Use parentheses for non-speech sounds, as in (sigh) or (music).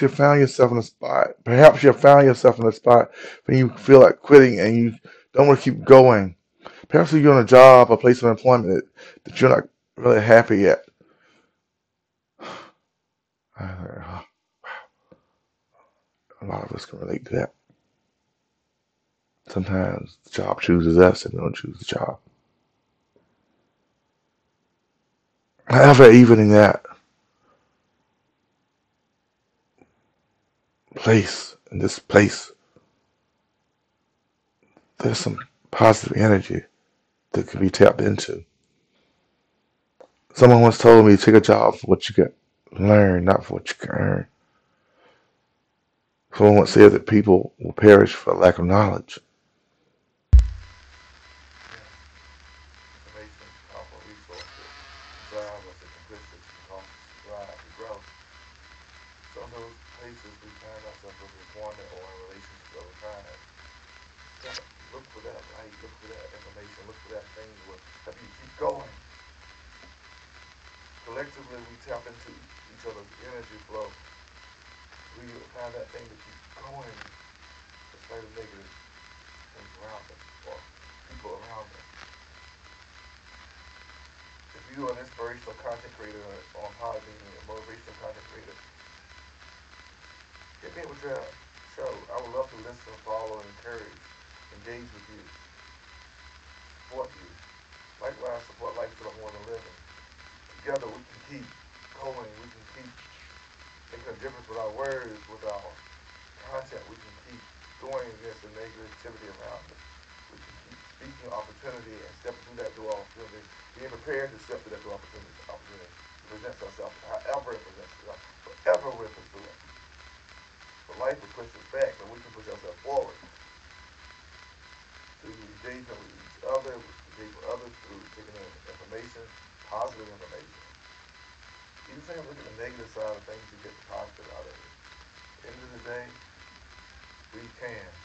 you found yourself in a spot. Perhaps you found yourself in a spot when you feel like quitting and you don't want to keep going. Perhaps you're on a job, a place of employment that, that you're not really happy yet. (sighs) A lot of us can relate to that. Sometimes the job chooses us and we don't choose the job. However, even in that place, in this place, there's some positive energy that can be tapped into. Someone once told me, take a job for what you can learn, not for what you can earn. Someone once said that people will perish for lack of knowledge. Places we find ourselves with employment or in relationships over time. Just look for that light, look for that information, look for that thing that will help you keep going. Collectively, we tap into each other's energy flow. We find that thing to keep going despite the negative things around us or people around us. If you're an inspirational content creator with your show. I would love to listen, follow, encourage, engage with you, support you. Likewise, support life for the more than living. Together we can keep going, we can keep making a difference with our words, with our content, we can keep going against the negativity around us. We can keep speaking opportunity and stepping through that door opportunity, being prepared to step through that door opportunity, opportunity to present ourselves, however it presents itself, whatever we're pursuing life will push us back, but we can push ourselves forward. Through engagement with each other, with engagement with others, through taking in information, positive information. Even saying look at the negative side of things, you get the positive out of it. At the end of the day, we can.